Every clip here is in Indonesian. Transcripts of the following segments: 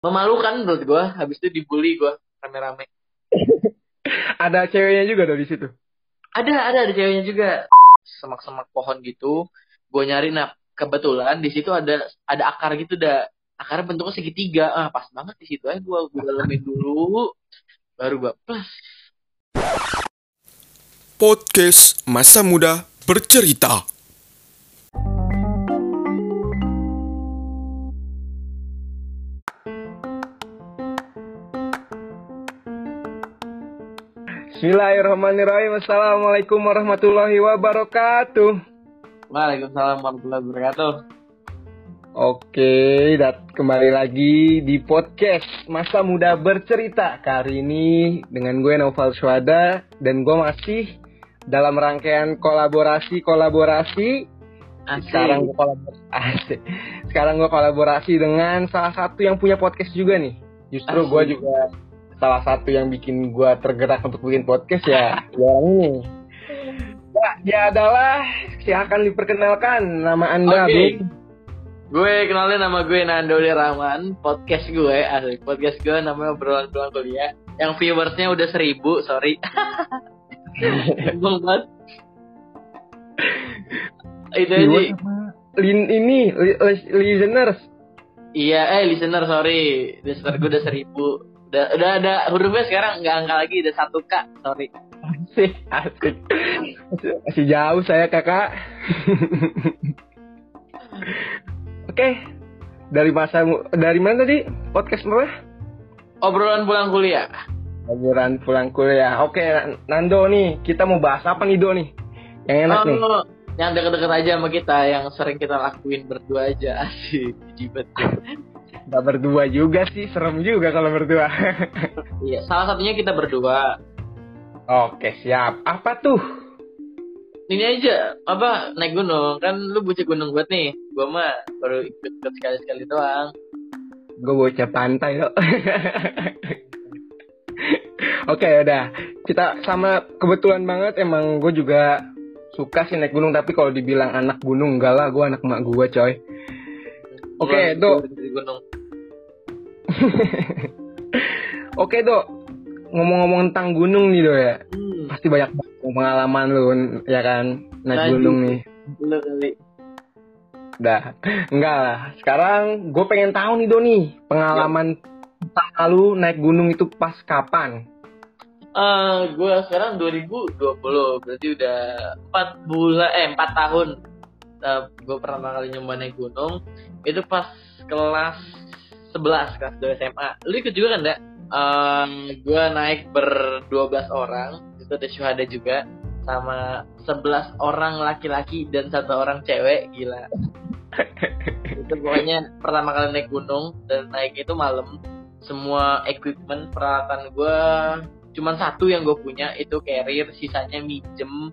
memalukan menurut gue habis itu dibully gue rame-rame. Ada ceweknya juga dong di situ. ada ada ada ceweknya juga. Semak-semak pohon gitu gue nyari. Nah kebetulan di situ ada ada akar gitu dah akarnya bentuknya segitiga. Ah pas banget di situ aja gue gue dalemin dulu. Baru gue plus. Podcast Masa Muda Bercerita. Bismillahirrahmanirrahim. Assalamualaikum warahmatullahi wabarakatuh. Waalaikumsalam warahmatullahi wabarakatuh Oke, dat kembali lagi di podcast Masa Muda Bercerita. Kali ini dengan gue Noval Swada dan gue masih dalam rangkaian kolaborasi-kolaborasi. Asik. Sekarang gue kolaborasi. Asik. Sekarang gue kolaborasi dengan salah satu yang punya podcast juga nih. Justru gue juga salah satu yang bikin gue tergerak untuk bikin podcast ya, ya orang ini. Ya, dia adalah silakan diperkenalkan nama anda, Oke. Bung. Gue kenalin nama gue Nando Rahman Podcast gue, asik Podcast gue namanya Obrolan Pulang Kuliah Yang viewersnya udah seribu, sorry Sombong banget Itu aja? Lin, ini li- li- listeners Iya, eh listener sorry Listener gue udah seribu Udah, udah ada hurufnya sekarang nggak angka lagi Udah satu kak, sorry. Asik. Asik. Masih, masih jauh saya kakak. Oke. Dari masa dari mana tadi? Podcast apa? Obrolan pulang kuliah. Liburan pulang kuliah. Oke Nando nih kita mau bahas apa nih Do nih? Yang enak nih. Oh, Yang deket-deket aja sama kita Yang sering kita lakuin berdua aja. Asik, jibet nggak berdua juga sih serem juga kalau berdua. Iya, salah satunya kita berdua. Oke siap. Apa tuh? Ini aja apa naik gunung. Kan lu bocah gunung buat nih. Gua mah baru ikut ikut sekali sekali doang. Gue bocah pantai loh. Oke udah. Kita sama kebetulan banget. Emang gue juga suka sih naik gunung. Tapi kalau dibilang anak gunung enggak lah. Gue anak mak gue coy. Oke, Dok. dari gunung Oke dok. Ngomong-ngomong tentang gunung nih do ya. Hmm, pasti banyak pengalaman lu ya kan? Naik Lanjut. gunung nih. lu kali. Dah. Enggak lah. Sekarang gue pengen tahu nih do nih. Pengalaman pertama lu naik gunung itu pas kapan? Eh, gua sekarang 2020 berarti udah 4 bulan eh 4 tahun. Eh, gue pertama kali nyoba naik gunung. Itu pas kelas 11 kelas 2 SMA lu ikut juga kan enggak gue naik ber 12 orang itu ada syuhada juga sama 11 orang laki-laki dan satu orang cewek gila. Itu pokoknya pertama kali naik gunung dan naik itu malam. Semua equipment peralatan gue cuman satu yang gue punya itu carrier sisanya minjem.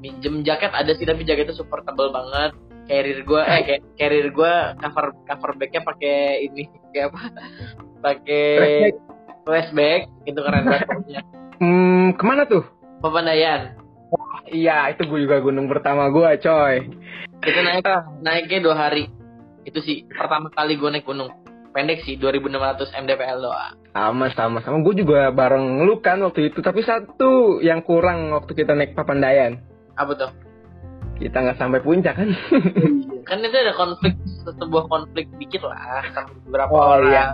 Minjem jaket ada sih tapi jaketnya super tebal banget carrier gue eh kayak carrier gue cover cover bagnya pakai ini kayak apa pakai flashback itu keren banget pokoknya Hmm ke mana tuh? pemandayan Iya, itu gue juga gunung pertama gue, coy. kita naik naiknya dua hari itu sih pertama kali gue naik gunung pendek sih 2600 mdpl doang Sama, sama, sama. Gue juga bareng lu kan waktu itu. Tapi satu yang kurang waktu kita naik Papandayan. apa tuh Kita nggak sampai puncak kan? kan itu ada konflik sebuah konflik dikit lah sama beberapa Oh, orang iya.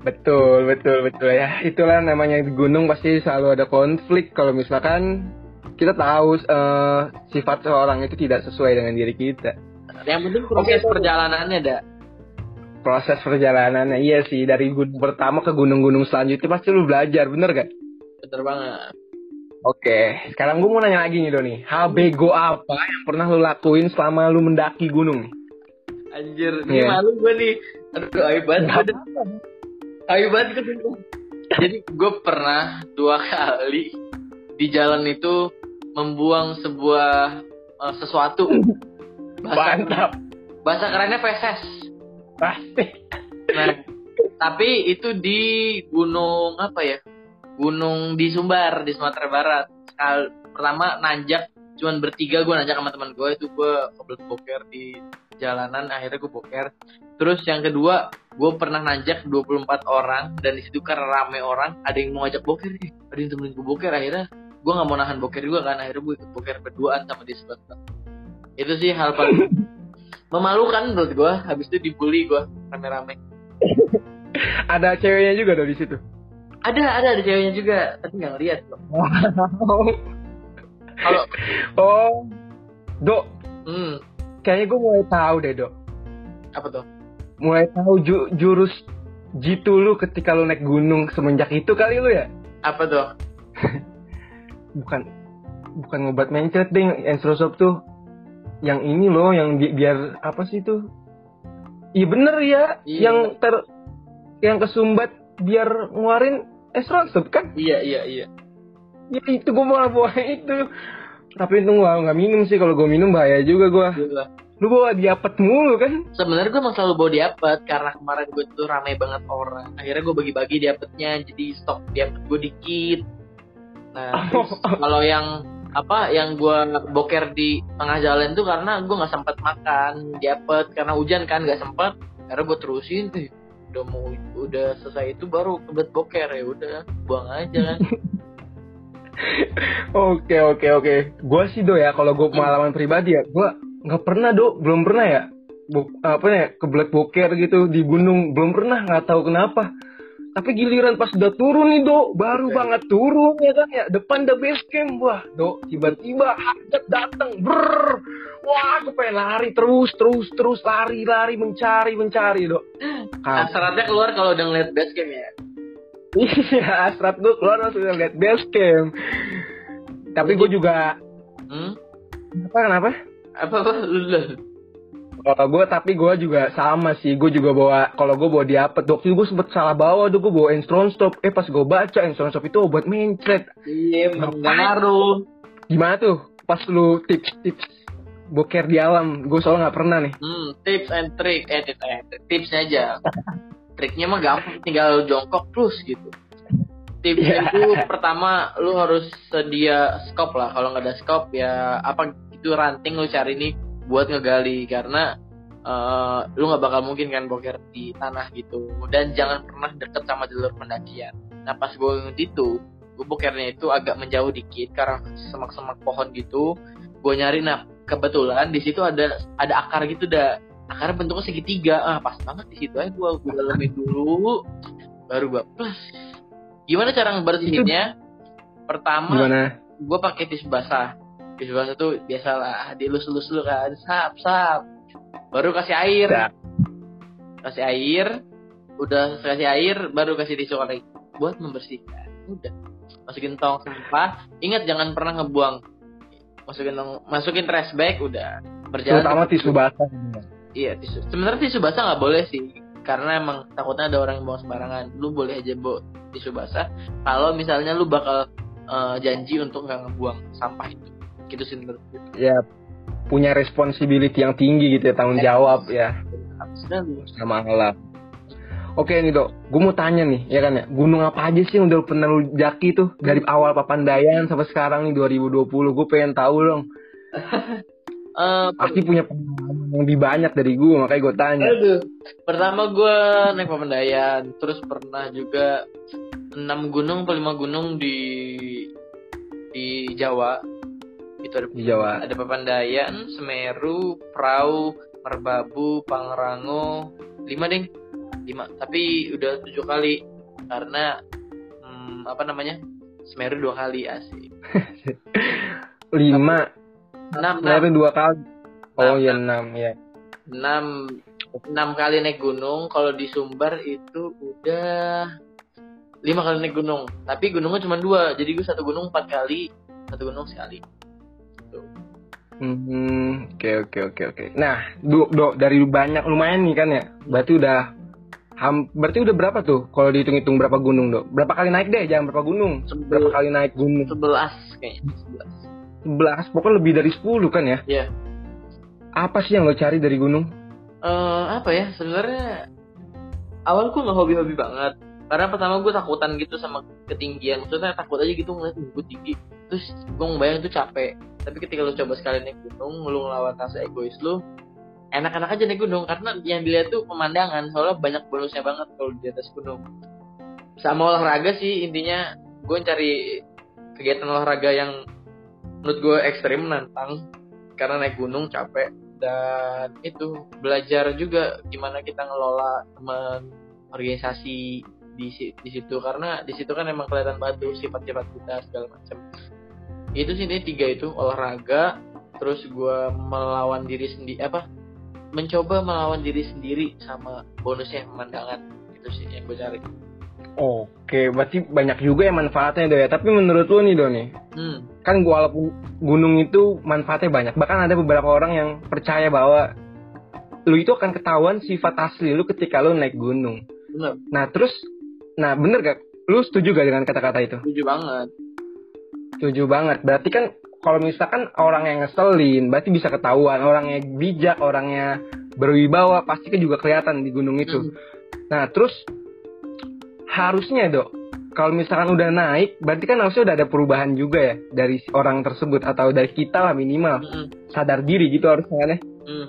betul, betul, betul ya. Itulah namanya di gunung pasti selalu ada konflik. Kalau misalkan kita tahu eh, sifat seorang itu tidak sesuai dengan diri kita. yang penting proses Oke. perjalanannya ada Proses perjalanannya, iya sih. Dari gunung pertama ke gunung-gunung selanjutnya pasti lu belajar, bener gak? bener banget Oke, sekarang gue mau nanya lagi nih Doni. Hal bego apa yang pernah lu lakuin selama lu mendaki gunung anjir ini Iya. malu gue nih aduh ayo banget ayo banget jadi gue pernah dua kali di jalan itu membuang sebuah eh, sesuatu bahasa, Mantap. bahasa kerennya feses Pasti. Nah, tapi itu di gunung apa ya? Gunung di Sumbar di Sumatera Barat. Sekal pertama nanjak cuman bertiga gue nanjak sama teman gue itu gue kebelet boker di jalanan akhirnya gue boker terus yang kedua gue pernah nanjak 24 orang dan di situ karena rame orang ada yang mau ngajak boker ada yang temenin gue boker akhirnya gue nggak mau nahan boker juga kan akhirnya gue ikut boker berduaan sama dia sebelah itu sih hal paling memalukan menurut gue habis itu dibully gue rame-rame Ada ceweknya juga dong di situ. Ada ada ada ceweknya juga tapi nggak ngeliat kok kalau oh, dok, hmm kayaknya gue mulai tahu deh dok. apa tuh Mulai tahu ju- jurus jitu lu ketika lu naik gunung semenjak itu kali lu ya? apa tuh Bukan, bukan ngobat mencret deh, Enstrosop tuh. Yang ini loh, yang bi- biar apa sih itu? Iya bener ya, Iya. yang ter, yang kesumbat biar ngeluarin Enstrosop kan? iya iya iya Ya itu gue malah bawa itu. Tapi itu gua nggak minum sih kalau gue minum bahaya juga gue. Gila. Lu bawa diapet mulu kan? sebenarnya gue emang selalu bawa diapet karena kemarin gue tuh rame banget orang akhirnya gue bagi-bagi diapetnya jadi stok diapet gue dikit nah kalau yang apa yang gue boker di tengah jalan tuh karena gue nggak sempat makan diapet karena hujan kan nggak sempat karena gue terusin eh, udah mau udah selesai itu baru kebelet boker ya udah buang aja kan Oke oke oke. Gue sih do ya kalau gue pengalaman pribadi ya, gue nggak pernah do, belum pernah ya. Bo- apa ya kebelet boker gitu di gunung belum pernah nggak tahu kenapa. Tapi giliran pas udah turun nih do, baru Oke. banget turun ya kan ya. Depan the base camp wah do, tiba-tiba hajat datang, brrr. Wah, gue pengen lari terus terus terus lari lari mencari mencari do. Kabur. hasratnya keluar kalau udah ngeliat base camp ya Iya, hasrat gue keluar langsung lihat base camp. Tapi gue juga hmm? apa kenapa? apa apa Kalau gue tapi gue juga sama sih. Gue juga bawa kalau gue bawa diapet. Waktu itu gue sempet salah bawa tuh gue bawa Enstron Stop. Eh pas gue baca Enstron Stop itu obat mencret. iya Ngapain? ngaruh Gimana tuh? Pas lu tips-tips boker di alam. Gue soalnya nggak pernah nih. Hmm, tips and trick, eh tips trick. tipsnya aja. Triknya mah gampang, tinggal jongkok terus gitu. Tipsnya Iya. itu pertama lu harus sedia scope lah. Kalau nggak ada scope ya apa itu ranting lu cari nih buat ngegali karena eh, lu nggak bakal mungkin kan boker di tanah gitu. Dan jangan pernah deket sama jalur pendakian. Nah pas gue itu, gue bokernya itu agak menjauh dikit karena semak-semak pohon gitu. Gue nyari nah kebetulan di situ ada ada akar gitu dah akarnya bentuknya segitiga ah pas banget di situ aja gua gua dalemin dulu baru gua plus gimana cara ngebersihinnya pertama Gimana? gua pakai tisu basah tisu basah tuh biasalah dilus-lus dulu kan sap sap baru kasih air Sap. kasih air udah kasih air baru kasih tisu lagi buat membersihkan udah masukin tong sampah ingat jangan pernah ngebuang masukin tong masukin trash bag udah berjalan Terutama tisu basah. Iya tisu. Sebenarnya tisu basah nggak boleh sih, karena emang takutnya ada orang yang buang sembarangan. Lu boleh aja bawa tisu basah. Kalau misalnya lu bakal eh, janji untuk nggak ngebuang sampah itu. Gitu sih menurut gue. Ya punya responsibility yang tinggi gitu ya tanggung jawab ya. Sama alam. Oke nih dok, gue mau tanya nih, ya kan ya, gunung apa aja sih yang udah pernah lu jaki tuh dari awal Papandayan sampai sekarang nih 2020, gue pengen tahu dong. Eh, Pasti punya pengalaman yang lebih banyak dari gue, makanya gue tanya. aduh. Pertama gue naik Papandayan, terus pernah juga enam gunung atau lima gunung di di Jawa. Itu ada Di Jawa. ada Papandayan, Semeru, Prau, Merbabu, Pangrango, lima deh, lima. Tapi udah tujuh kali karena hmm, apa namanya Semeru dua kali asik. Lima, Enam, enam, dua kali. Oh ya enam ya. enam, enam kali naik gunung. Kalau di Sumbar itu udah lima kali naik gunung. Tapi gunungnya cuma dua, jadi gue satu gunung empat kali, satu gunung sekali. Hmm, oke oke oke oke. Nah, dok, dok dari banyak lumayan nih kan ya. Berarti udah ham, berarti udah berapa tuh kalau dihitung-hitung berapa gunung dok? Berapa kali naik deh, jangan berapa gunung. Berapa Sebel, kali naik gunung? sebelas kayaknya, sebelas. 11, pokoknya lebih dari 10 kan ya? Iya. Apa sih yang lo cari dari gunung? eh apa ya sebenarnya awal gue nggak hobi-hobi banget karena pertama gue takutan gitu sama ketinggian maksudnya takut aja gitu ngeliat gue tinggi terus gue ngebayang itu capek. Tapi ketika lu coba sekali naik gunung lu ngelawan rasa egois lu enak-enak aja naik gunung. Karena yang dilihat tuh pemandangan soalnya banyak bonusnya banget kalau di atas gunung. Sama olahraga sih intinya gue cari kegiatan olahraga yang menurut gue ekstrim menantang. Karena naik gunung capek. Dan itu belajar juga gimana kita ngelola teman organisasi di di situ. Karena di situ kan emang kelihatan banget sifat-sifat kita segala macam itu sih ini tiga itu olahraga terus gue melawan diri sendiri apa mencoba melawan diri sendiri sama bonusnya pemandangan itu sih yang gue cari Oke, berarti banyak juga ya manfaatnya do ya. Tapi menurut lu nih do nih, hmm kan gua walaupun gunung itu manfaatnya banyak. Bahkan ada beberapa orang yang percaya bahwa lu itu akan ketahuan sifat asli lu ketika lu naik gunung. bener Nah terus, nah bener gak? Lu setuju gak dengan kata-kata itu? setuju banget Setuju banget. Berarti kan kalau misalkan orang yang ngeselin, berarti bisa ketahuan. Orangnya bijak, orangnya berwibawa, pasti kan juga kelihatan di gunung itu. Hmm. Nah, terus harusnya dok, kalau misalkan udah naik, berarti kan harusnya udah ada perubahan juga ya dari orang tersebut atau dari kita lah minimal Mm-mm. sadar diri gitu harusnya kan ya. Hmm.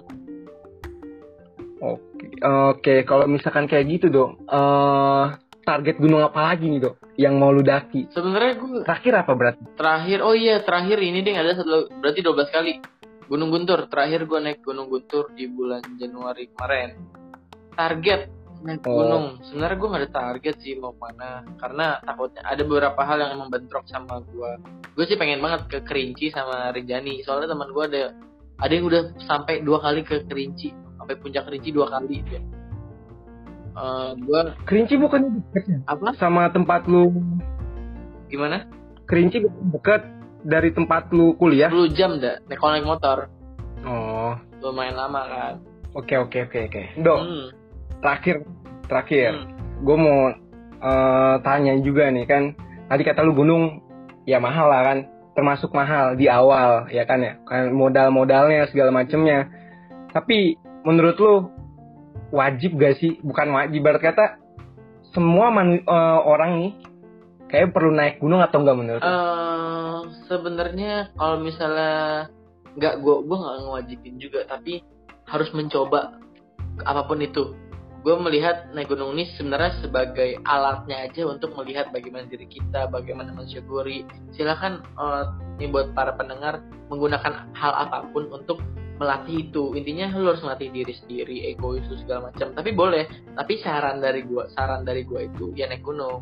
Oke, oke. Kalau misalkan kayak gitu dok, eh target gunung apa lagi nih dok? Yang mau lu daki? sebenarnya gue Terakhir apa berarti? terakhir oh iya terakhir ini deh ada satu berarti 12 kali. Gunung Guntur terakhir gue naik Gunung Guntur di bulan Januari kemarin. Target naik Oh. gunung. Sebenarnya gue gak ada target sih mau mana karena takutnya ada beberapa hal yang emang bentrok sama gue gue sih pengen banget ke Kerinci sama Rinjani. Soalnya teman gue ada ada yang udah sampai dua kali ke Kerinci sampai puncak Kerinci dua kali dia Eh, gue Kerinci bukan deket ya? apa? Sama tempat lu gimana? Kerinci deket dari tempat lu kuliah? 10 jam dah naik naik motor. Oh, lumayan lama kan? Oke oke oke oke. Dok, Hmm, terakhir terakhir. hmm. gue mau eh, tanya juga nih kan? Tadi kata lu gunung ya mahal lah kan? Termasuk mahal di awal ya kan ya? Kan modal-modalnya segala macemnya. Tapi menurut lu wajib gak sih? Bukan wajib berarti kata semua manu- eh, orang nih kayak perlu naik gunung atau enggak menurut lu? Eh, sebenarnya kalau misalnya nggak gue gue nggak ngewajibin juga tapi harus mencoba apa pun itu. Gue melihat naik gunung ini sebenarnya sebagai alatnya aja untuk melihat bagaimana diri kita bagaimana mensyukuri silakan eh, ini buat para pendengar menggunakan hal apa pun untuk melatih itu. Intinya lu harus melatih diri sendiri egois itu segala macam. Tapi boleh tapi saran dari gue saran dari gue itu ya naik gunung.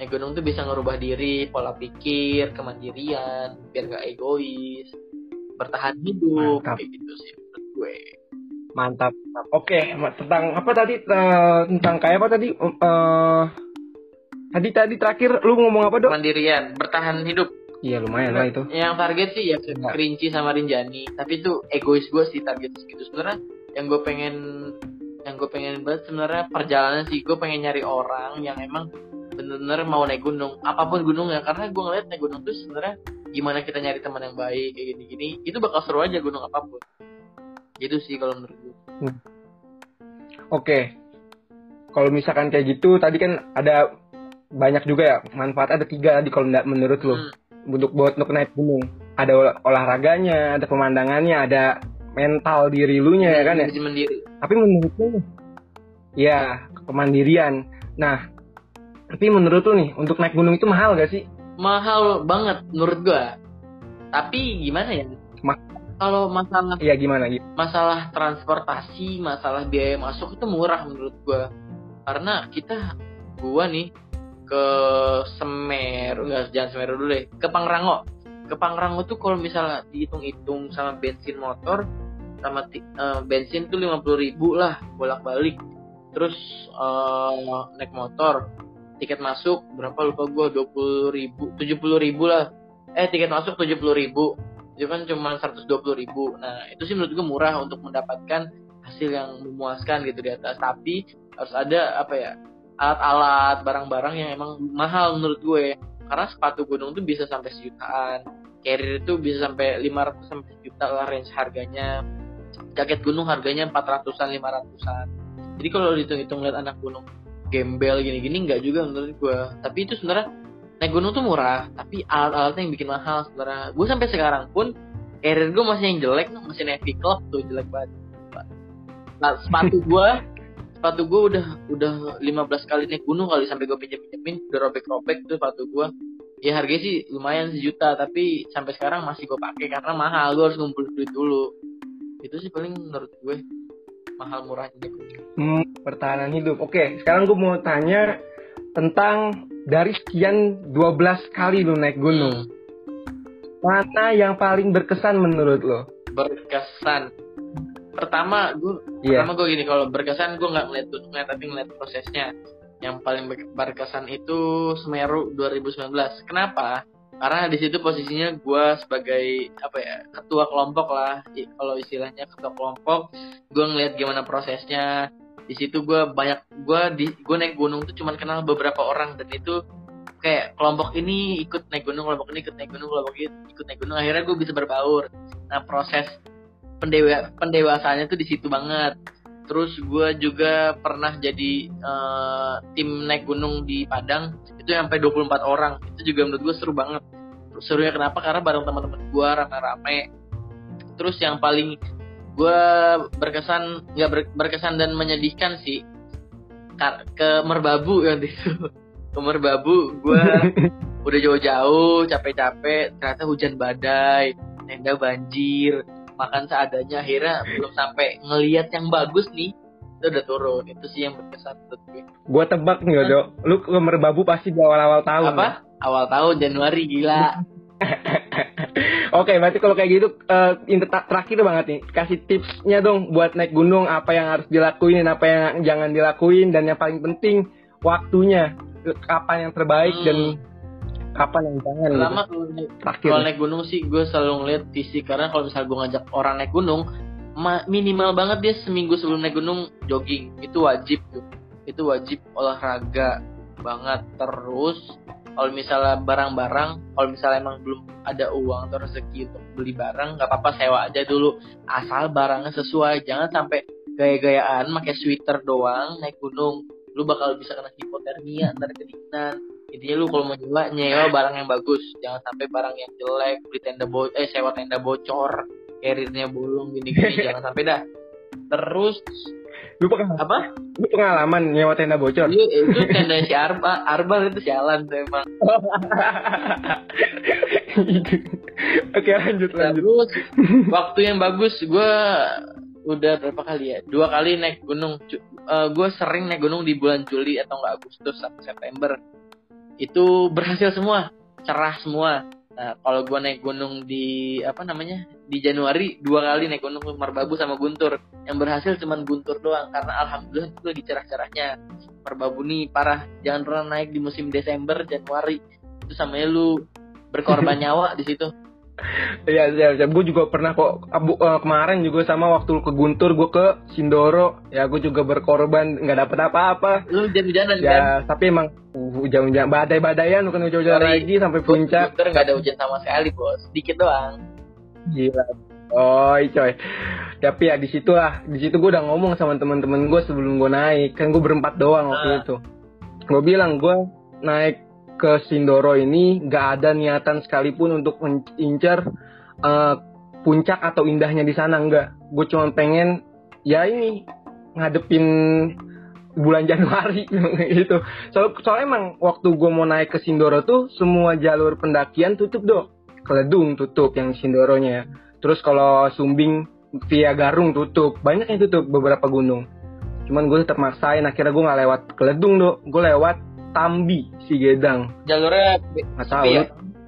Naik gunung tuh bisa ngerubah diri pola pikir kemandirian biar gak egois bertahan hidup Mantap. kayak gitu sih menurut gue. Mantap. Oke ma- tentang apa tadi tentang kayak apa tadi? Eh, tadi tadi terakhir lu ngomong apa dok? Kemandirian bertahan hidup iya lumayan lah itu. Yang target sih ya kerinci sama rinjani. Tapi itu egois gue sih target segitu. Sebenarnya yang gue pengen yang gue pengen banget sebenarnya perjalanan sih. Gue pengen nyari orang yang emang bener-bener mau naik gunung. Apa pun gunungnya. Karena gue ngeliat naik gunung tuh sebenarnya gimana kita nyari teman yang baik kayak gini-gini. Itu bakal seru aja gunung apa pun. Gitu sih kalau menurut gue Oke, kalau misalkan kayak gitu, tadi kan ada banyak juga ya. Manfaat ada tiga tadi kalau menurut lo Hmm, untuk buat untuk naik gunung. Ada olah- olahraganya, ada pemandangannya, ada mental diri lu nya ya kan ya. Mandiri Tapi menurut lu, ya kemandirian. Nah, tapi menurut lu nih untuk naik gunung itu mahal gak sih? mahal banget menurut gue tapi gimana ya Ma- kalau masalah Iya gimana gitu? masalah transportasi, masalah biaya masuk itu murah menurut gua. Karena kita gua nih ke Semeru, enggak jangan Semeru dulu deh, ke Pangrango. Ke Pangrango tuh kalau misalnya dihitung-hitung sama bensin motor sama eh, bensin tuh 50.000 ribu lah bolak-balik. Terus eh, naik motor, tiket masuk berapa lupa gua 20.000 ribu, 70.000 ribu lah. Eh tiket masuk 70.000 ribu itu kan cuma 120 ribu nah itu sih menurut gue murah untuk mendapatkan hasil yang memuaskan gitu di atas tapi harus ada apa ya alat-alat barang-barang yang emang mahal menurut gue. Karena sepatu gunung tuh bisa sampai sejutaan. Carrier itu bisa sampai 500 sampai sejuta lah range harganya. Jaket gunung harganya 400-an 500-an jadi kalau dihitung-hitung lihat anak gunung gembel gini-gini nggak juga menurut gue. Tapi itu sebenarnya naik gunung tuh murah tapi alat-alatnya yang bikin mahal sebenarnya. Gue sampai sekarang pun carrier gue masih yang jelek masih Navy Club tuh jelek banget. Nah, sepatu gua sepatu gua udah udah 15 kali naik gunung kali sampai gua pinjem pinjemin udah robek robek tuh sepatu gua ya harganya sih lumayan sejuta tapi sampai sekarang masih gue pakai karena mahal gue harus ngumpul duit dulu itu sih paling menurut gue mahal murahnya. Hmm, pertahanan hidup. Oke, sekarang gue mau tanya tentang dari sekian 12 kali lu naik gunung. Mana yang paling berkesan menurut lo? berkesan pertama gue Iya. pertama gue gini kalau berkesan gue nggak ngeliat gunungnya tapi ngeliat prosesnya. Yang paling ber- berkesan itu Semeru 2019 kenapa? Karena di situ posisinya gue sebagai apa ya ketua kelompok lah. Kalau istilahnya ketua kelompok gue ngeliat gimana prosesnya. Di situ gue banyak gue di gue naik gunung tuh cuman kenal beberapa orang. Dan itu kayak kelompok ini ikut naik gunung kelompok ini ikut naik gunung kelompok ini ikut naik gunung. Akhirnya gue bisa berbaur. Nah proses pendewa pendewasaannya tuh di situ banget. Terus gue juga pernah jadi eh, tim naik gunung di Padang itu sampai 24 orang. Itu juga menurut gue seru banget. Serunya kenapa? Karena bareng teman-teman gue rame-rame. Terus yang paling gue berkesan nggak ber- berkesan dan menyedihkan sih ke Merbabu yang itu. Ke Merbabu gue udah jauh-jauh capek-capek ternyata hujan badai tenda banjir makan seadanya akhirnya belum sampai ngelihat yang bagus nih itu udah turun itu sih yang berkesan menurut gue Gue tebak nih, Dodo. Lu ke Merbabu pasti di awal-awal tahun. apa awal tahun Januari gila Oke, berarti kalau kayak gitu, inter- terakhir banget nih, kasih tipsnya dong buat naik gunung, apa yang harus dilakuin, apa yang jangan dilakuin, dan yang paling penting waktunya, kapan yang terbaik Hmm. dan kapan yang jangan. Gitu. pertama kalau naik, Terakhir. kalau naik gunung sih gue selalu ngeliat fisik karena kalau misalnya gue ngajak orang naik gunung ma- minimal banget dia seminggu sebelum naik gunung jogging itu wajib tuh itu wajib olahraga banget terus kalau misalnya barang-barang kalau misalnya emang belum ada uang atau rezeki untuk beli barang nggak apa-apa sewa aja dulu asal barangnya sesuai jangan sampai gaya-gayaan pakai sweater doang naik gunung lu bakal bisa kena hipotermia ntar kedinginan intinya lu kalau mau nyewa nyewa barang yang bagus. Jangan sampai barang yang jelek beli tenda bo eh sewa tenda bocor carriernya bolong gini-gini. Jangan sampai dah. Terus Lu, peng- apa? Lu pengalaman nyewa tenda bocor? itu, itu tenda si Arba. Arbal itu sialan tuh emang. Oke, lanjut, lanjut. terus waktu yang bagus gue udah berapa kali ya? Dua kali naik gunung. Gue sering naik gunung di bulan Juli atau enggak Agustus atau September itu berhasil semua cerah semua. Nah kalau gue naik gunung di apa namanya di Januari dua kali naik gunung Merbabu sama Guntur. Yang berhasil cuman Guntur doang karena alhamdulillah itu lagi cerah-cerahnya. Merbabu nih parah jangan pernah naik di musim Desember Januari. Itu samanya lu berkorban nyawa di situ Iya, iya, iya. Gue juga pernah kok abu- eh, kemarin juga sama waktu ke Guntur, gue ke Sindoro. Ya, gue juga berkorban, nggak dapet apa-apa. lu hujan-hujanan kan Ya, tapi emang uh, hujan-hujan, badai-badaian, bukan hujan-hujan lagi sampai puncak. Guntur nggak ada hujan sama sekali bos dikit doang Gila. Oh, coy. Tapi ya di situ lah, di situ gue udah ngomong sama teman-teman gue sebelum gue naik. Kan gue berempat doang waktu Ah. itu. Gue bilang gue naik ke Sindoro ini gak ada niatan sekalipun untuk mengincar eh, puncak atau indahnya di sana enggak. Gue cuma pengen ya ini ngadepin bulan Januari gitu. Soal, soalnya emang waktu gue mau naik ke Sindoro tuh semua jalur pendakian tutup dok. Keledung tutup yang Sindoronya ya. Terus kalau Sumbing via Garung tutup. Banyak yang tutup beberapa gunung. Cuman gue tetap maksain akhirnya gue nggak lewat Keledung dok. Gue lewat Tambi si Gedang. jalurnya Nggak tahu. Ya?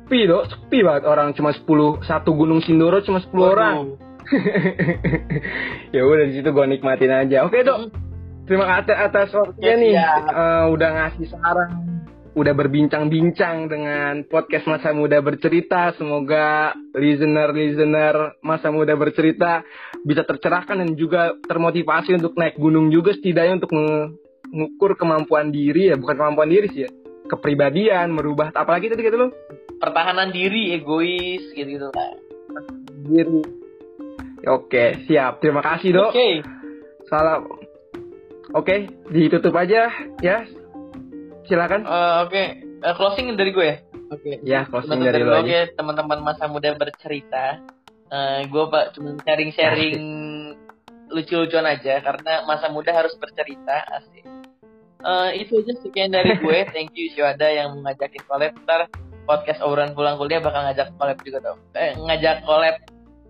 Sepi dok, sepi banget orang cuma 10 satu gunung Sindoro cuma 10 orang. Ya udah di situ gue nikmatin aja. Oke dok, terima kasih atas waktunya Ya, nih. siap. Eh, udah ngasih saran, udah berbincang-bincang dengan podcast masa muda bercerita. Semoga listener-listener masa muda bercerita bisa tercerahkan dan juga termotivasi untuk naik gunung juga setidaknya untuk mengukur kemampuan diri ya, bukan kemampuan diri sih ya. Kepribadian, merubah apalagi tadi kata lu? pertahanan diri egois gitu gitu lah Diri. Oke, siap. Terima kasih, Dok. oke Salam. Oke, ditutup aja ya. Silakan. Eh, oke Eh, closing dari gue ya oke Ya, closing dari aja. oke teman-teman masa muda bercerita Eh, gue pak cuma sharing-sharing lucu-lucuan aja karena masa muda harus bercerita asik. Eh, itu aja sekian dari gue. Thank you Syuada yang mengajakin collab. Ntar podcast obrolan pulang kuliah bakal ngajak collab juga dong. Eh, ngajak collab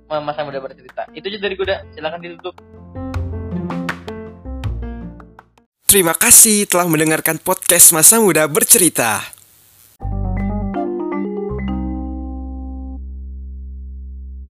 sama masa muda bercerita. Itu aja dari gue. dah. Silakan ditutup. Terima kasih telah mendengarkan podcast Masa Muda Bercerita.